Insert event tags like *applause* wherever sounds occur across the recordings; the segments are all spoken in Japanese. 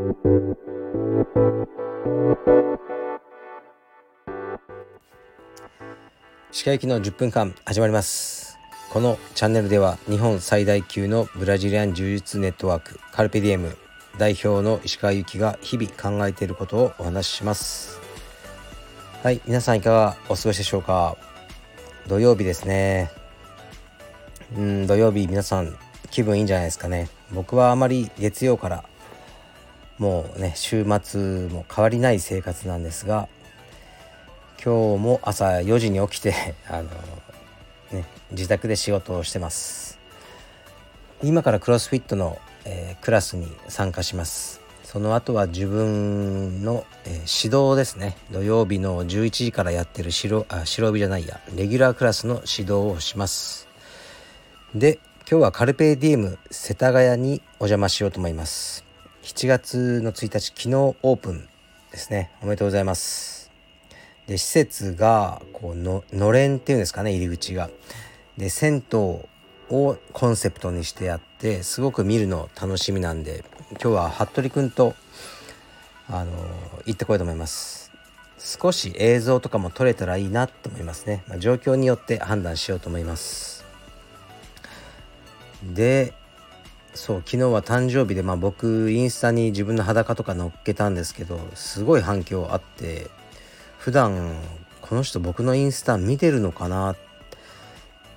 歯科行きの10分間始まります。このチャンネルでは日本最大級のブラジリアン柔術ネットワークカルペディエム代表の石川由紀が日々考えていることをお話しします。はい皆さんいかがお過ごしでしょうか？土曜日ですね。うん土曜日皆さん気分いいんじゃないですかね。僕はあまり月曜からもうね週末も変わりない生活なんですが今日も朝4時に起きて *laughs* あの、ね、自宅で仕事をしてます。今からクロスフィットの、えー、クラスに参加します。その後は自分の、えー、指導ですね。土曜日の11時からやってる白あ白帯じゃないや。レギュラークラスの指導をします。で今日はカルペディエム世田谷にお邪魔しようと思います。7月の1日昨日オープンですね。おめでとうございます。で施設がこうののれんっていうんですかね入り口が。で銭湯をコンセプトにしてやってすごく見るの楽しみなんで今日は服部くんとあの行ってこいと思います。少し映像とかも撮れたらいいなと思いますね、まあ、状況によって判断しようと思います。でそう昨日は誕生日で、まあ、僕インスタに自分の裸とか載っけたんですけどすごい反響あって普段この人僕のインスタ見てるのかなっ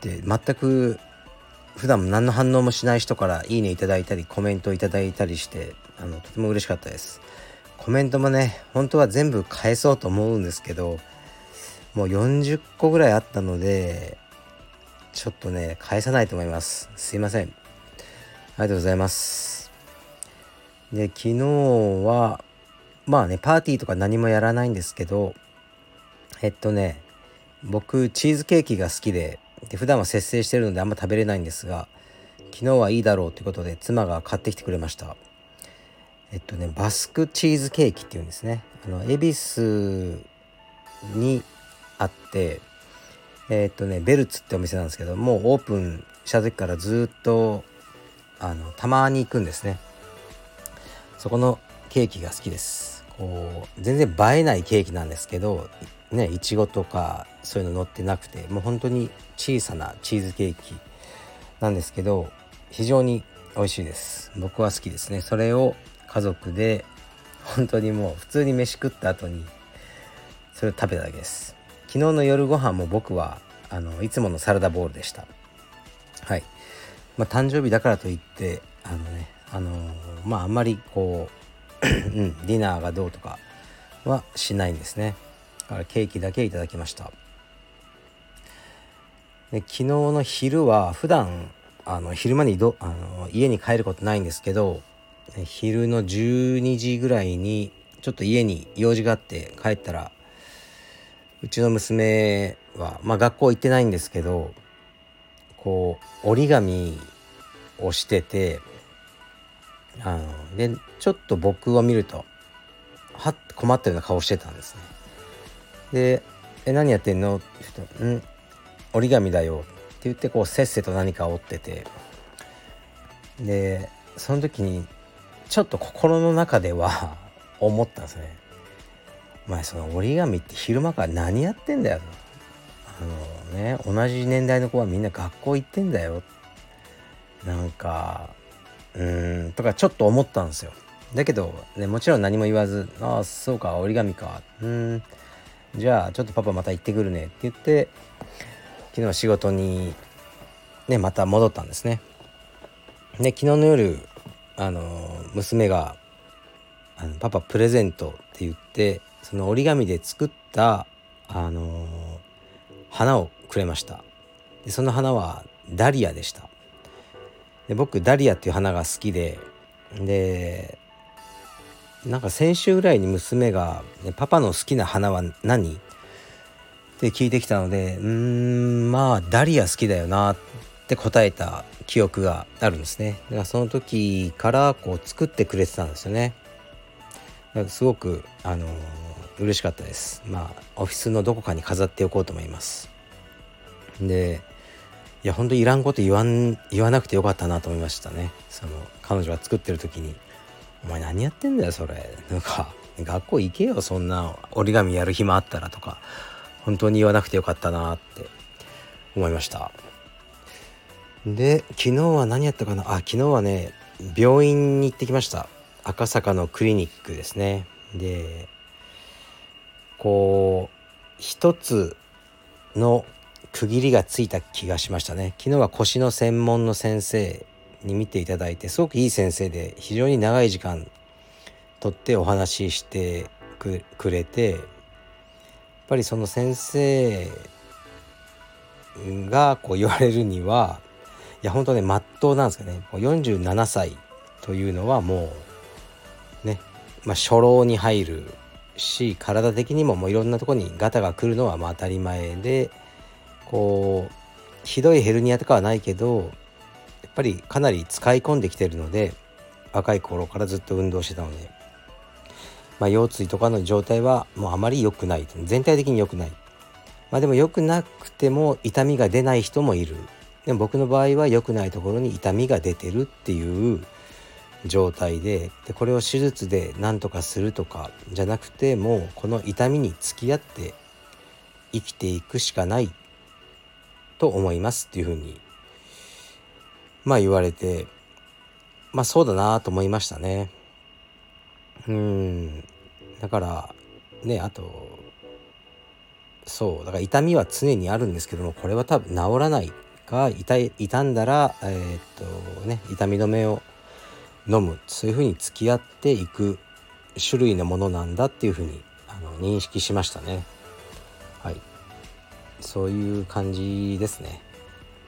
て全く普段何の反応もしない人からいいねいただいたりコメントいただいたりしてあのとても嬉しかったです。コメントもね本当は全部返そうと思うんですけどもう40個ぐらいあったのでちょっとね返さないと思います。すいません。りがとうございます。で昨日はまあねパーティーとか何もやらないんですけどえっとね僕チーズケーキが好きでで普段は節制してるのであんま食べれないんですが昨日はいいだろうということで妻が買ってきてくれました。えっとねバスクチーズケーキっていうんですね。あの恵比寿にあってえっとねベルツってお店なんですけどもうオープンした時からずっとあのたまに行くんですね。そこのケーキが好きです。こう全然映えないケーキなんですけどねいちごとかそういうの乗ってなくてもう本当に小さなチーズケーキなんですけど非常に美味しいです。僕は好きですね。それを家族で本当にもう普通に飯食った後にそれを食べただけです。昨日の夜ご飯も僕はあのいつものサラダボウルでした。はい。まあ誕生日だからといってあのねあのまああんまりこううんディナーがどうとかはしないんですね。だからケーキだけいただきました。で昨日の昼は普段あの昼間にどあの家に帰ることないんですけど昼の12時ぐらいにちょっと家に用事があって帰ったらうちの娘は、まあ、学校行ってないんですけどこう折り紙をしててあのでちょっと僕を見るとはっ困ったような顔してたんですね。で「え何やってんの?」って言うと「ん折り紙だよ」って言ってこうせっせと何か折っててでその時にちょっと心の中では *laughs* 思ったんですね。お前その折り紙って昼間から何やってんだよと。のね同じ年代の子はみんな学校行ってんだよ。なんかうんとかちょっと思ったんですよ。だけど、ね、もちろん何も言わず「ああそうか折り紙かうんじゃあちょっとパパまた行ってくるね」って言って昨日仕事にねまた戻ったんですね。で昨日の夜あの娘があの「パパプレゼント」って言ってその折り紙で作ったあの花をくれました。でその花はダリアでした。で僕ダリアっていう花が好きででなんか先週ぐらいに娘が「パパの好きな花は何?」って聞いてきたのでうーんまあダリア好きだよなって答えた記憶があるんですね。だからその時からこう作ってくれてたんですよね。だからすごくあのー、嬉しかったです。まあオフィスのどこかに飾っておこうと思います。でいや本当いらんこと言わん言わなくてよかったなと思いましたね。その彼女が作ってる時に「お前何やってんだよそれ」なんか「学校行けよそんな折り紙やる暇あったら」とか。本当に言わなくてよかったなって思いました。で昨日は何やったかな？あ昨日はね病院に行ってきました。赤坂のクリニックですね。でこう一つの区切りがついた気がしましたね。昨日は腰の専門の先生に見ていただいてすごくいい先生で非常に長い時間とってお話ししてくれてやっぱりその先生がこう言われるにはいや本当ねまっとうなんですかね。47歳というのはもうね、まあ、初老に入るし体的にももういろんなとこにガタが来るのはまあ当たり前でこうひどいヘルニアとかはないけどやっぱりかなり使い込んできてるので若い頃からずっと運動してたので、まあ、腰椎とかの状態はもうあまり良くない。全体的に良くない。まあでも良くなくても痛みが出ない人もいる。でも僕の場合は良くないところに痛みが出てるっていう状態ででこれを手術で何とかするとかじゃなくてもうこの痛みに付き合って生きていくしかないと思いますっていうふうにまあ言われてまあそうだなと思いましたね。うん。だからねあとそうだから痛みは常にあるんですけどもこれは多分治らないか痛い傷んだらえー、っとね痛み止めを飲む。そういうふうに付き合っていく種類のものなんだっていうふうにあの認識しましたね。はい。そういう感じですね。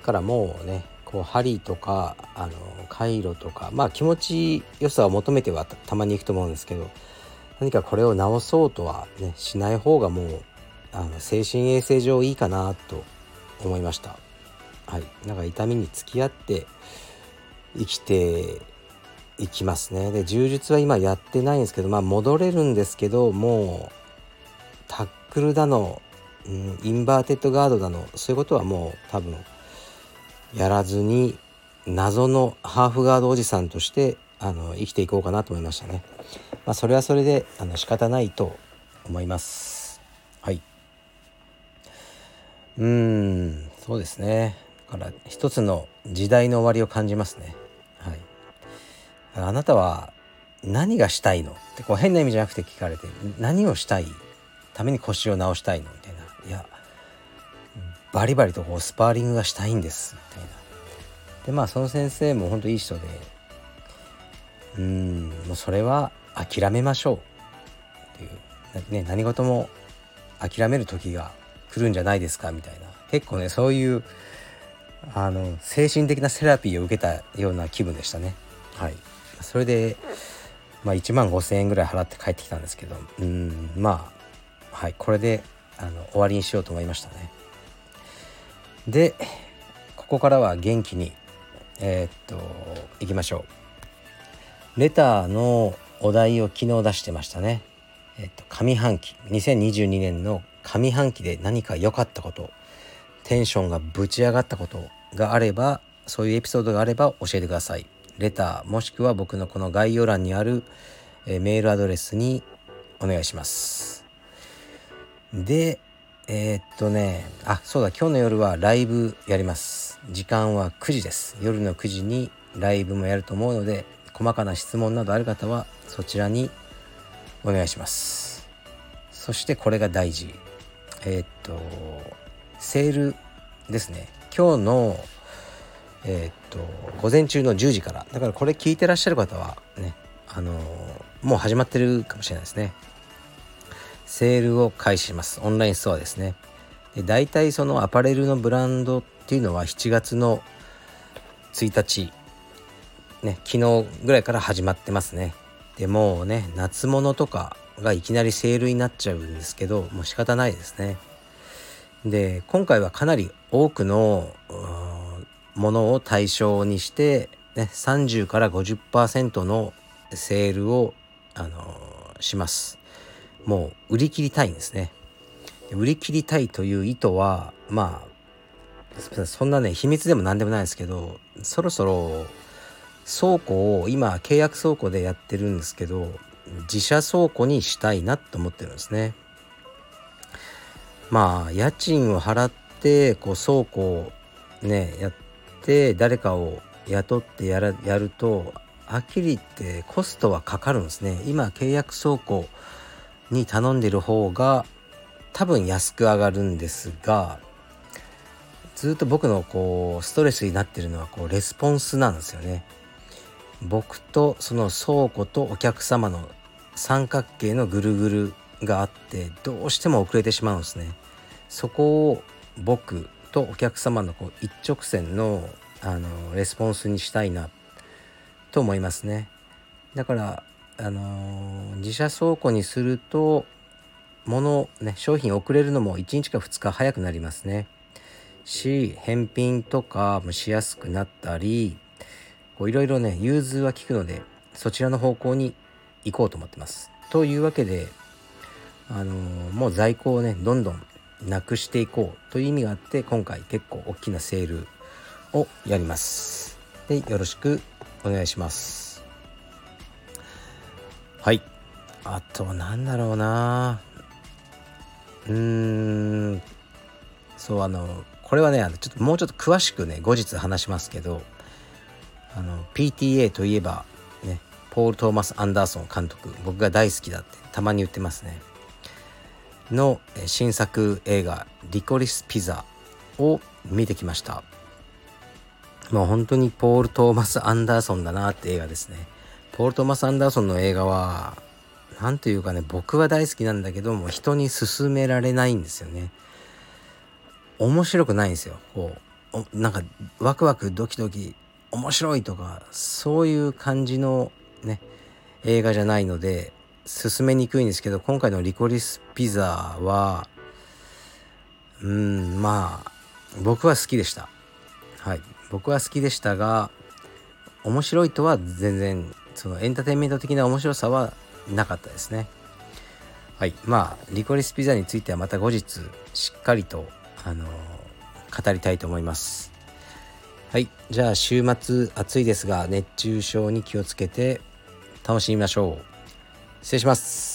からもうねこう針とかあの回路とかまあ気持ちよさを求めてはたまに行くと思うんですけど何かこれを治そうとはねしない方がもうあの精神衛生上いいかなと思いました。はい。なんか痛みに付き合って生きていきますねで柔術は今やってないんですけどまあ戻れるんですけどもうタックルだの、うん、インバーテッドガードだのそういうことはもう多分やらずに謎のハーフガードおじさんとしてあの生きていこうかなと思いましたね。まあ、それはそれであの仕方ないと思います。はい。うん、そうですね。だから一つの時代の終わりを感じますね。あなたは何がしたいのってこう変な意味じゃなくて聞かれて何をしたい？ために腰を治したいのみたいな。いやバリバリとこうスパーリングがしたいんですみたいな。でまあその先生も本当いい人でうんもうそれは諦めましょうっていう。ね何事も諦める時が来るんじゃないですかみたいな。結構ねそういうあの精神的なセラピーを受けたような気分でしたね。はい。それで、まあ、1万5,000円ぐらい払って帰ってきたんですけどうんまあはいこれであの終わりにしようと思いましたね。でここからは元気にえー、っといきましょう。レターのお題を昨日出してましたね。え、っと上半期2022年の上半期で何か良かったことテンションがぶち上がったことがあればそういうエピソードがあれば教えてください。レターもしくは僕のこの概要欄にある、え、メールアドレスにお願いします。でえー、っとねあそうだ今日の夜はライブやります。時間は9時です。夜の9時にライブもやると思うので細かな質問などある方はそちらにお願いします。そしてこれが大事。えー、っとセールですね。今日のえー、っと午前中の10時から。だからこれ聞いてらっしゃる方はねあのもう始まってるかもしれないですね。セールを開始します。オンラインストアですね。で大体そのアパレルのブランドっていうのは7月の1日ね昨日ぐらいから始まってますね。でもうね夏物とかがいきなりセールになっちゃうんですけどもう仕方ないですね。で今回はかなり多くのものを対象にして、ね、30から50%のセールを、あのします。もう売り切りたいんですね。売り切りたいという意図はまあそんなね秘密でも何でもないですけどそろそろ倉庫を今契約倉庫でやってるんですけど自社倉庫にしたいなと思ってるんですね。まあ家賃を払ってこう倉庫をねやって誰かを雇ってやらやるとはっきり言ってコストはかかるんですね。今契約倉庫に頼んでる方が多分安く上がるんですがずっと僕のこうストレスになってるのはこうレスポンスなんですよね。僕とその倉庫とお客様の三角形のぐるぐるがあってどうしても遅れてしまうんですね。そこを僕とお客様のこう一直線のあのレスポンスにしたいなと思いますねだからあの自社倉庫にすると物ね商品遅れるのも1日か2日早くなりますねし返品とかもしやすくなったりいろいろね融通は効くのでそちらの方向に行こうと思ってます。というわけであの、もう在庫をねどんどんなくしていこうという意味があって今回結構大きなセールをやります。でよろしくお願いします。はいあとなんだろうなうーんそうあのこれはねあのちょっともうちょっと詳しくね後日話しますけどあの PTA といえばねポール・トーマス・アンダーソン監督僕が大好きだってたまに言ってますねの新作映画「リコリス・ピザ」を見てきました。もう本当にポール・トーマス・アンダーソンだなって映画ですね。ポール・トーマス・アンダーソンの映画は何というかね僕は大好きなんだけども人に勧められないんですよね。面白くないんですよ。こうなんかワクワクドキドキ面白いとかそういう感じのね映画じゃないので進めにくいんですけど今回のリコリスピザはうんまあ僕は好きでした。はい。僕は好きでしたが面白いとは全然そのエンターテインメント的な面白さはなかったですね。はい。まあリコリスピザについてはまた後日しっかりとあの語りたいと思います。はい。じゃあ週末暑いですが熱中症に気をつけて楽しみましょう。失礼します。